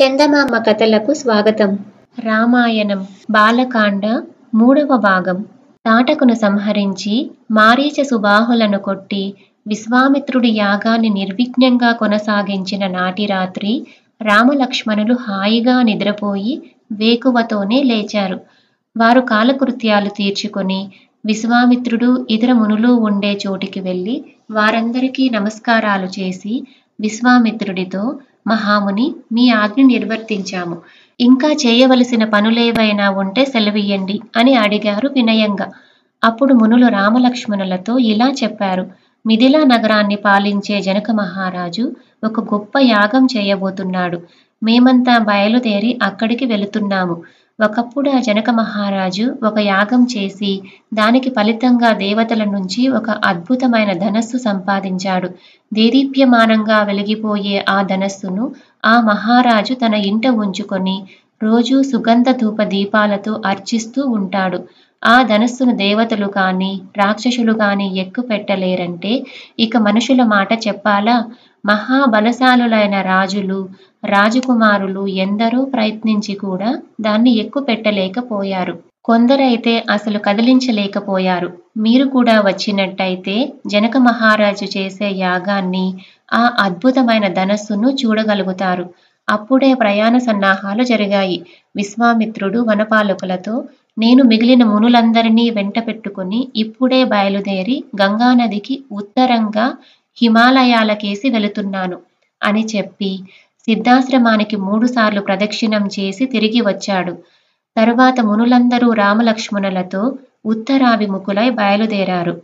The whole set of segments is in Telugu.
చందమామ కథలకు స్వాగతం. రామాయణం బాలకాండ మూడవ భాగం. తాటకును సంహరించి మారీచ సుబాహులను కొట్టి విశ్వామిత్రుడి యాగాన్ని నిర్విఘ్నంగా కొనసాగించిన నాటి రాత్రి రామలక్ష్మణులు హాయిగా నిద్రపోయి వేకువతోనే లేచారు. వారు కాలకృత్యాలు తీర్చుకొని విశ్వామిత్రుడు ఇతర మునులు ఉండే చోటికి వెళ్ళి వారందరికీ నమస్కారాలు చేసి విశ్వామిత్రుడితో మహాముని మీ ఆజ్ఞ నిర్వర్తించాము. ఇంకా చేయవలసిన పనులేవైనా ఉంటే సెలవియ్యండి అని అడిగారు వినయంగా. అప్పుడు మునులు రామలక్ష్మణులతో ఇలా చెప్పారు. మిథిలా నగరాన్ని పాలించే జనక మహారాజు ఒక గొప్ప యాగం చేయబోతున్నాడు. మేమంతా బయలుదేరి అక్కడికి వెళుతున్నాము. ఒకప్పుడు ఆ జనక మహారాజు ఒక యాగం చేసి దానికి ఫలితంగా దేవతల నుంచి ఒక అద్భుతమైన ధనస్సు సంపాదించాడు. దేదీప్యమానంగా వెలిగిపోయే ఆ ధనస్సును ఆ మహారాజు తన ఇంట ఉంచుకొని రోజూ సుగంధ ధూప దీపాలతో అర్చిస్తూ ఉంటాడు. ఆ ధనస్సును దేవతలు కాని రాక్షసులు కాని ఎక్కు పెట్టలేరంటే ఇక మనుషుల మాట చెప్పాలా? మహాబలశాలులైన రాజులు రాజకుమారులు ఎందరో ప్రయత్నించి కూడా దాన్ని ఎక్కు పెట్టలేకపోయారు. కొందరైతే అసలు కదిలించలేకపోయారు. మీరు కూడా వచ్చినట్టయితే జనక మహారాజు చేసే యాగాన్ని ఆ అద్భుతమైన ధనస్సును చూడగలుగుతారు. అప్పుడే ప్రయాణ సన్నాహాలు జరిగాయి. విశ్వామిత్రుడు వనపాలకులతో నేను మిగిలిన మునులందరినీ వెంట పెట్టుకుని ఇప్పుడే బయలుదేరి గంగానదికి ఉత్తరంగా హిమాలయాలకేసి వెళుతున్నాను అని చెప్పి సిద్ధాశ్రమానికి మూడుసార్లు ప్రదక్షిణం చేసి తిరిగి వచ్చాడు. తరువాత మునులందరూ రామలక్ష్మణులతో ఉత్తరాభిముఖులై బయలుదేరారు.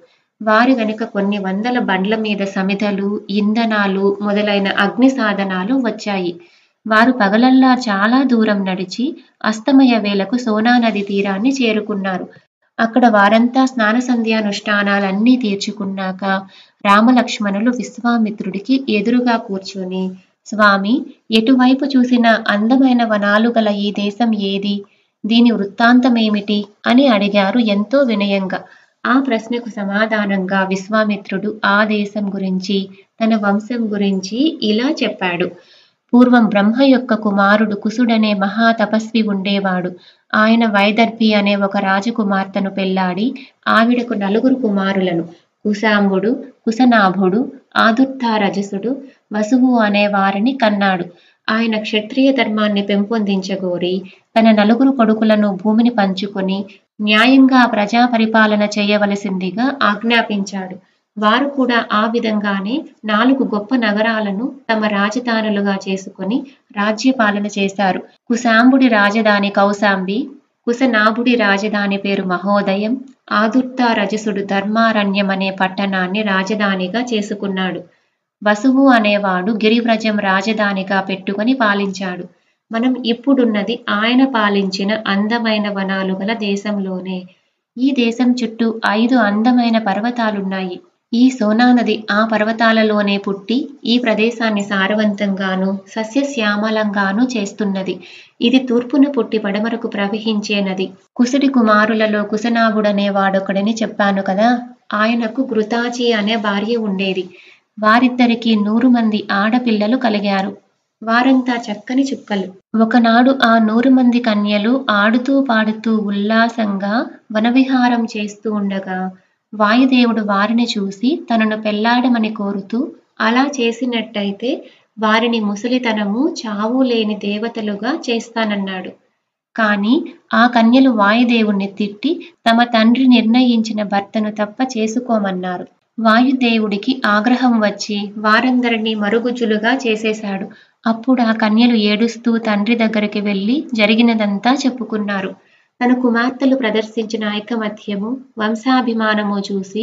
వారి వెనుక కొన్ని వందల బండ్ల మీద సమిధలు ఇంధనాలు మొదలైన అగ్ని సాధనాలు వచ్చాయి. వారు పగలల్లా చాలా దూరం నడిచి అస్తమయ వేళకు సోనా నది తీరాన్ని చేరుకున్నారు. అక్కడ వారంతా స్నాన సంధ్యానుష్ఠానాలన్నీ తీర్చుకున్నాక రామలక్ష్మణులు విశ్వామిత్రుడికి ఎదురుగా కూర్చుని స్వామి ఎటువైపు చూసిన అందమైన వనాలు గల ఈ దేశం ఏది? దీని వృత్తాంతమేమిటి? అని అడిగారు ఎంతో వినయంగా. ఆ ప్రశ్నకు సమాధానంగా విశ్వామిత్రుడు ఆ దేశం గురించి తన వంశం గురించి ఇలా చెప్పాడు. పూర్వం బ్రహ్మ యొక్క కుమారుడు కుసుడనే మహా తపస్వి ఉండేవాడు. ఆయన వైదర్భి అనే ఒక రాజకుమార్తెను పెళ్ళాడి ఆవిడకు నలుగురు కుమారులను కుశాంబుడు కుశనాభుడు ఆదుర్తారజసుడు వసువు అనే వారిని కన్నాడు. ఆయన క్షత్రియ ధర్మాన్ని పెంపొందించగోరి తన నలుగురు కొడుకులను భూమిని పంచుకొని న్యాయంగా ప్రజా పరిపాలన చేయవలసిందిగా ఆజ్ఞాపించాడు. వారు కూడా ఆ విధంగానే నాలుగు గొప్ప నగరాలను తమ రాజధానులుగా చేసుకుని రాజ్యపాలన చేశారు. కుశాంబుడి రాజధాని కౌశాంబి కుశనాభుడి రాజధాని పేరు మహోదయం ఆదుర్త రజసుడు ధర్మారణ్యం అనే పట్టణాన్ని రాజధానిగా చేసుకున్నాడు. వసువు అనేవాడు గిరివ్రజం రాజధానిగా పెట్టుకొని పాలించాడు. మనం ఇప్పుడున్నది ఆయన పాలించిన అందమైన వనాలు గల దేశంలోనే. ఈ దేశం చుట్టూ ఐదు అందమైన పర్వతాలున్నాయి. ఈ సోనా నది ఆ పర్వతాలలోనే పుట్టి ఈ ప్రదేశాన్ని సారవంతంగాను సస్యశ్యామలంగాను చేస్తున్నది. ఇది తూర్పున పుట్టి పడమరకు ప్రవహించే నది. కుసుడి కుమారులలో కుసనాభుడనే వాడొకడని చెప్పాను కదా? ఆయనకు గృతాచి అనే భార్య ఉండేది. వారిద్దరికీ నూరు మంది ఆడపిల్లలు కలిగారు. వారంతా చక్కని చుక్కలు. ఒకనాడు ఆ నూరు మంది కన్యలు ఆడుతూ పాడుతూ ఉల్లాసంగా వనవిహారం చేస్తూ ఉండగా వాయుదేవుడు వారిని చూసి తనను పెళ్ళాడమని కోరుతూ అలా చేసినట్టయితే వారిని ముసలితనము చావు లేని దేవతలుగా చేస్తానన్నాడు. కాని ఆ కన్యలు వాయుదేవుణ్ణి తిట్టి తమ తండ్రి నిర్ణయించిన భర్తను తప్ప చేసుకోమన్నారు. వాయుదేవుడికి ఆగ్రహం వచ్చి వారందరినీ మరుగుజ్జులుగా చేసేశాడు. అప్పుడు ఆ కన్యలు ఏడుస్తూ తండ్రి దగ్గరికి వెళ్ళి జరిగినదంతా చెప్పుకున్నారు. తన కుమార్తెలు ప్రదర్శించిన ఐకమత్యము వంశాభిమానము చూసి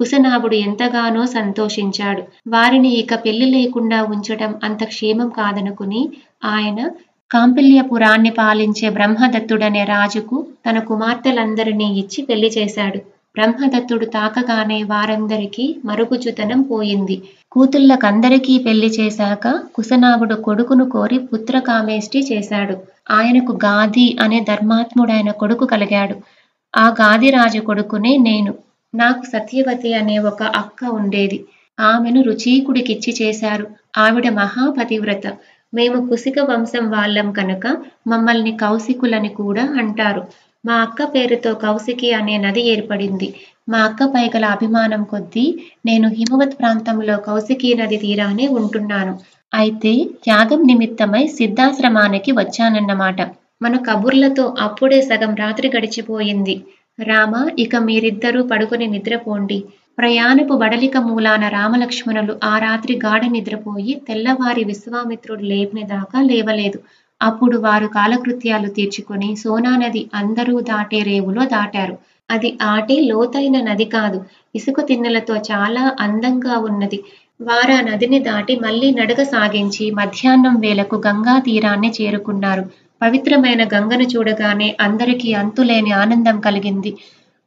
కుశనాభుడు ఎంతగానో సంతోషించాడు. వారిని ఇక పెళ్ళి లేకుండా ఉంచడం అంత క్షేమం కాదనుకుని ఆయన కాంపిల్యపురాన్ని పాలించే బ్రహ్మదత్తుడనే రాజుకు తన కుమార్తెలందరినీ ఇచ్చి పెళ్ళి చేశాడు. బ్రహ్మదత్తుడు తాకగానే వారందరికీ మరుగుజుతనం పోయింది. కూతుళ్ళకందరికీ పెళ్ళి చేశాక కుశనాభుడు కొడుకును కోరి పుత్రకామేష్టి చేశాడు. ఆయనకు గాది అనే ధర్మాత్ముడైన కొడుకు కలిగాడు. ఆ గాదిరాజు కొడుకునే నేను. నాకు సత్యవతి అనే ఒక అక్క ఉండేది. ఆమెను రుచీకుడికిచ్చి చేశారు. ఆవిడ మహాపతివ్రత. మేము కుసిక వంశం వాళ్ళం కనుక మమ్మల్ని కౌశికులని కూడా అంటారు. మా అక్క పేరుతో కౌశికి అనే నది ఏర్పడింది. మా అక్కపై గల అభిమానం కొద్దీ నేను హిమవత్ ప్రాంతంలో కౌశికీ నది తీరానే ఉంటున్నాను. అయితే త్యాగం నిమిత్తమై సిద్ధాశ్రమానికి వచ్చానన్నమాట. మన కబుర్లతో అప్పుడే సగం రాత్రి గడిచిపోయింది. రామ ఇక మీరిద్దరూ పడుకుని నిద్రపోండి. ప్రయాణపు బడలిక మూలాన రామలక్ష్మణులు ఆ రాత్రి గాఢ నిద్రపోయి తెల్లవారి విశ్వామిత్రుడు లేపినదాకా లేవలేదు. అప్పుడు వారు కాలకృత్యాలు తీర్చుకొని సోనా నది అందరూ దాటే రేవులో దాటారు. అది ఆటే లోతైన నది కాదు. ఇసుక తిన్నెలతో చాలా అందంగా ఉన్నది. వారా నదిని దాటి మళ్ళీ నడక సాగించి మధ్యాహ్నం వేళకు గంగా తీరాన్ని చేరుకున్నారు. పవిత్రమైన గంగను చూడగానే అందరికీ అంతులేని ఆనందం కలిగింది.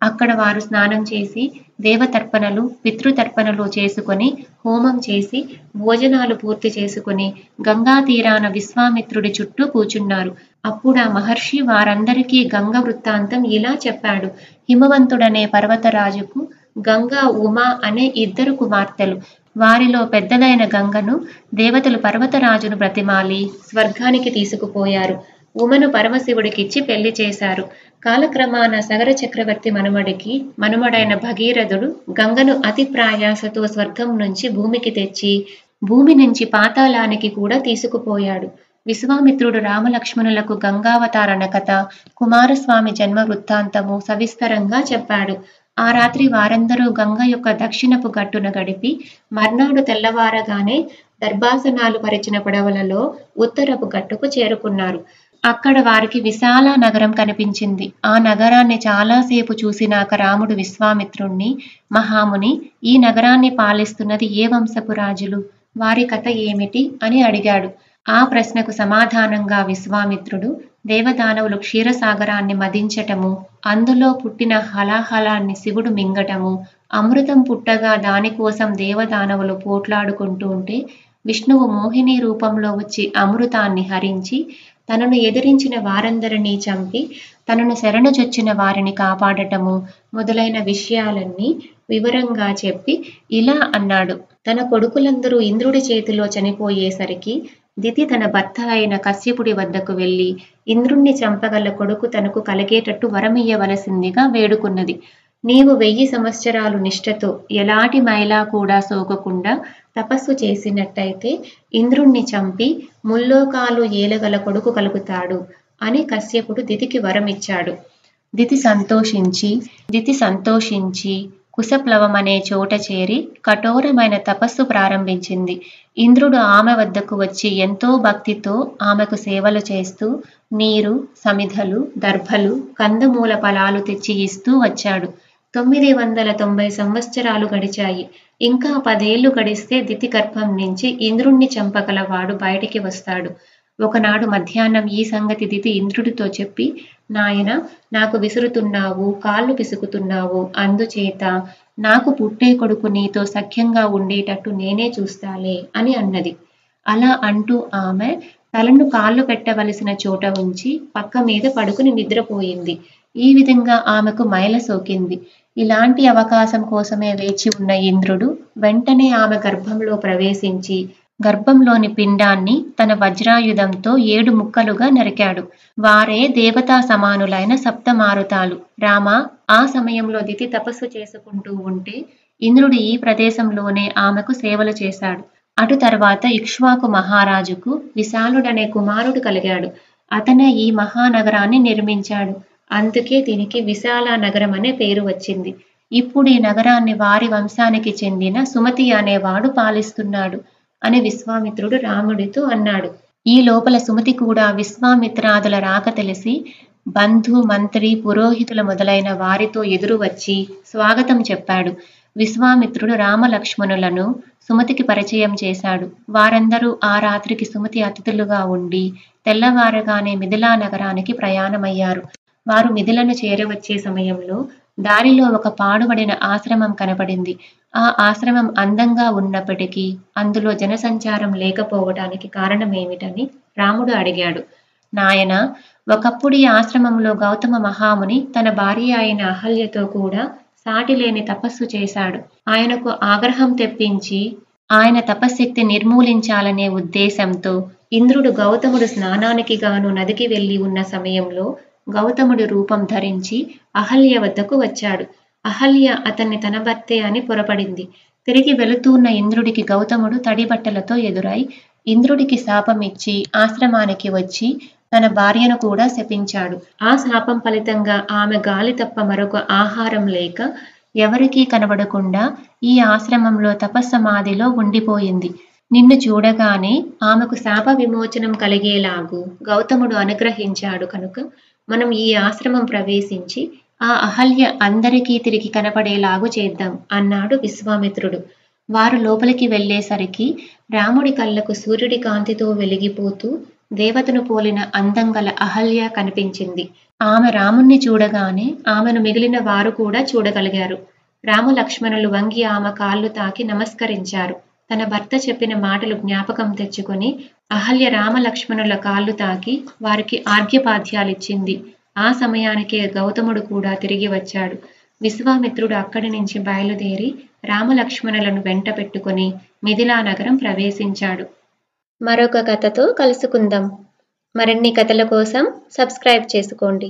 అక్కడ వారు స్నానం చేసి దేవతర్పణలు పితృతర్పణలు చేసుకొని హోమం చేసి భోజనాలు పూర్తి చేసుకుని గంగా తీరాన విశ్వామిత్రుడి చుట్టూ కూచున్నారు. అప్పుడు ఆ మహర్షి వారందరికీ గంగ వృత్తాంతం ఇలా చెప్పాడు. హిమవంతుడనే పర్వతరాజుకు గంగా ఉమా అనే ఇద్దరు కుమార్తెలు. వారిలో పెద్దదైన గంగను దేవతలు పర్వతరాజును బ్రతిమాలి స్వర్గానికి తీసుకుపోయారు. ఉమను పరమశివుడికిచ్చి పెళ్ళి చేశారు. కాలక్రమాన సగర చక్రవర్తి మనుమడికి మనుమడైన భగీరథుడు గంగను అతి ప్రాయాసతో స్వర్గం నుంచి భూమికి తెచ్చి భూమి నుంచి పాతాళానికి కూడా తీసుకుపోయాడు. విశ్వామిత్రుడు రామలక్ష్మణులకు గంగావతారణ కథ కుమారస్వామి జన్మ వృత్తాంతము సవిస్తరంగా చెప్పాడు. ఆ రాత్రి వారందరూ గంగ యొక్క దక్షిణపు గట్టున గడిపి మర్నాడు తెల్లవారగానే దర్భాసనాలు పరిచిన పడవలలో ఉత్తరపు గట్టుకు చేరుకున్నారు. అక్కడ వారికి విశాల నగరం కనిపించింది. ఆ నగరాన్ని చాలాసేపు చూసినాక రాముడు విశ్వామిత్రుణ్ణి మహాముని ఈ నగరాన్ని పాలిస్తున్నది ఏ వంశపు రాజులు? వారి కథ ఏమిటి? అని అడిగాడు. ఆ ప్రశ్నకు సమాధానంగా విశ్వామిత్రుడు దేవదానవులు క్షీరసాగరాన్ని మదించటము అందులో పుట్టిన హలాహలాన్ని శివుడు మింగటము అమృతం పుట్టగా దానికోసం దేవదానవులు పోట్లాడుకుంటూ ఉంటే విష్ణువు మోహిని రూపంలో వచ్చి అమృతాన్ని హరించి తనను ఎదిరించిన వారందరినీ చంపి తనను శరణుచొచ్చిన వారిని కాపాడటము మొదలైన విషయాలన్నీ వివరంగా చెప్పి ఇలా అన్నాడు. తన కొడుకులందరూ ఇంద్రుడి చేతిలో చనిపోయేసరికి దితి తన భర్త అయిన కశ్యపుడి వద్దకు వెళ్ళి ఇంద్రుణ్ణి చంపగల కొడుకు తనకు కలిగేటట్టు వరమియ్యవలసిందిగా వేడుకున్నది. నీవు వెయ్యి సంవత్సరాలు నిష్ఠతో ఎలాంటి మైలా కూడా సోకకుండా తపస్సు చేసినట్టయితే ఇంద్రుణ్ణి చంపి ముల్లోకాలు ఏలగల కొడుకు కలుగుతాడు అని కశ్యపుడు దితికి వరమిచ్చాడు. దితి సంతోషించి దితి సంతోషించి కుశప్లవం అనే చోట చేరి కఠోరమైన తపస్సు ప్రారంభించింది. ఇంద్రుడు ఆమె వద్దకు వచ్చి ఎంతో భక్తితో ఆమెకు సేవలు చేస్తూ నీరు సమిధలు దర్భలు కందమూల ఫలాలు తెచ్చి ఇస్తూ వచ్చాడు. తొమ్మిది వందల తొంభై సంవత్సరాలు గడిచాయి. ఇంకా పదేళ్ళు గడిస్తే దితి గర్భం నుంచి ఇంద్రుణ్ణి చంపగలవాడు బయటికి వస్తాడు. ఒకనాడు మధ్యాహ్నం ఈ సంగతి దితి ఇంద్రుడితో చెప్పి నాయన నాకు విసురుతున్నావు కాళ్ళు పిసుకుతున్నావు. అందుచేత నాకు పుట్టే కొడుకు నీతో సఖ్యంగా ఉండేటట్టు నేనే చూస్తాలే అని అన్నది. అలా అంటూ ఆమె తలను కాళ్ళు పెట్టవలసిన చోట ఉంచి పక్క మీద పడుకుని నిద్రపోయింది. ఈ విధంగా ఆమెకు మైల సోకింది. ఇలాంటి అవకాశం కోసమే వేచి ఉన్న ఇంద్రుడు వెంటనే ఆమె గర్భంలో ప్రవేశించి గర్భంలోని పిండాన్ని తన వజ్రాయుధంతో ఏడు ముక్కలుగా నరికాడు. వారే దేవతా సమానులైన సప్తమారుతాలు. రామ ఆ సమయంలో దితి తపస్సు చేసుకుంటూ ఉంటే ఇంద్రుడు ఈ ప్రదేశంలోనే ఆమెకు సేవలు చేశాడు. అటు తర్వాత ఇక్ష్వాకు మహారాజుకు విశాలుడనే కుమారుడు కలిగాడు. అతనే ఈ మహానగరాన్ని నిర్మించాడు. అందుకే దీనికి విశాల నగరం అనే పేరు వచ్చింది. ఇప్పుడు ఈ నగరాన్ని వారి వంశానికి చెందిన సుమతి అనేవాడు పాలిస్తున్నాడు. అని విశ్వామిత్రుడు రాముడితో అన్నాడు. ఈ లోపల సుమతి కూడా విశ్వామిత్రాదుల రాక తెలిసి బంధు మంత్రి పురోహితుల మొదలైన వారితో ఎదురు వచ్చి స్వాగతం చెప్పాడు. విశ్వామిత్రుడు రామలక్ష్మణులను సుమతికి పరిచయం చేశాడు. వారందరూ ఆ రాత్రికి సుమతి అతిథులుగా ఉండి తెల్లవారగానే మిథిలా నగరానికి ప్రయాణమయ్యారు. వారు మిథులను చేరవచ్చే సమయంలో దారిలో ఒక పాడుబడిన ఆశ్రమం కనపడింది. ఆ ఆశ్రమం అందంగా ఉన్నప్పటికీ అందులో జనసంచారం లేకపోవటానికి కారణమేమిటని రాముడు అడిగాడు. నాయన ఒకప్పుడు ఈ ఆశ్రమంలో గౌతమ మహాముని తన భార్య అయిన అహల్యతో కూడా సాటిలేని తపస్సు చేశాడు. ఆయనకు ఆగ్రహం తెప్పించి ఆయన తపశ్శక్తి నిర్మూలించాలనే ఉద్దేశంతో ఇంద్రుడు గౌతముడు స్నానానికి గాను నదికి వెళ్ళి ఉన్న సమయంలో గౌతముడి రూపం ధరించి అహల్య వద్దకు వచ్చాడు. అహల్య అతన్ని తన భర్తే అని పొరపడింది. తిరిగి వెళుతూన్న ఇంద్రుడికి గౌతముడు తడి బట్టలతో ఎదురై ఇంద్రుడికి శాపమిచ్చి ఆశ్రమానికి వచ్చి తన భార్యను కూడా శపించాడు. ఆ శాపం ఫలితంగా ఆమె గాలి తప్ప మరొక ఆహారం లేక ఎవరికీ కనబడకుండా ఈ ఆశ్రమంలో తపస్సమాధిలో ఉండిపోయింది. నిన్ను చూడగానే ఆమెకు శాప విమోచనం కలిగేలాగు గౌతముడు అనుగ్రహించాడు కనుక మనం ఈ ఆశ్రమం ప్రవేశించి ఆ అహల్య అందరికీ తిరిగి కనపడేలాగు చేద్దాం అన్నాడు విశ్వామిత్రుడు. వారు లోపలికి వెళ్ళేసరికి రాముడి కళ్ళకు సూర్యుడి కాంతితో వెలిగిపోతూ దేవతను పోలిన అందంగల అహల్య కనిపించింది. ఆమె రాముణ్ణి చూడగానే ఆమెను మిగిలిన వారు కూడా చూడగలిగారు. రాము లక్ష్మణులు వంగి ఆమె కాళ్ళు తాకి నమస్కరించారు. తన భర్త చెప్పిన మాటలు జ్ఞాపకం తెచ్చుకుని అహల్య రామలక్ష్మణుల కాళ్ళు తాకి వారికి ఆర్ఘ్యపాధ్యాలిచ్చింది ఆ సమయానికే గౌతముడు కూడా తిరిగి వచ్చాడు. విశ్వామిత్రుడు అక్కడి నుంచి బయలుదేరి రామలక్ష్మణులను వెంట పెట్టుకుని మిథిలా నగరం ప్రవేశించాడు. మరొక కథతో కలుసుకుందాం. మరిన్ని కథల కోసం సబ్స్క్రైబ్ చేసుకోండి.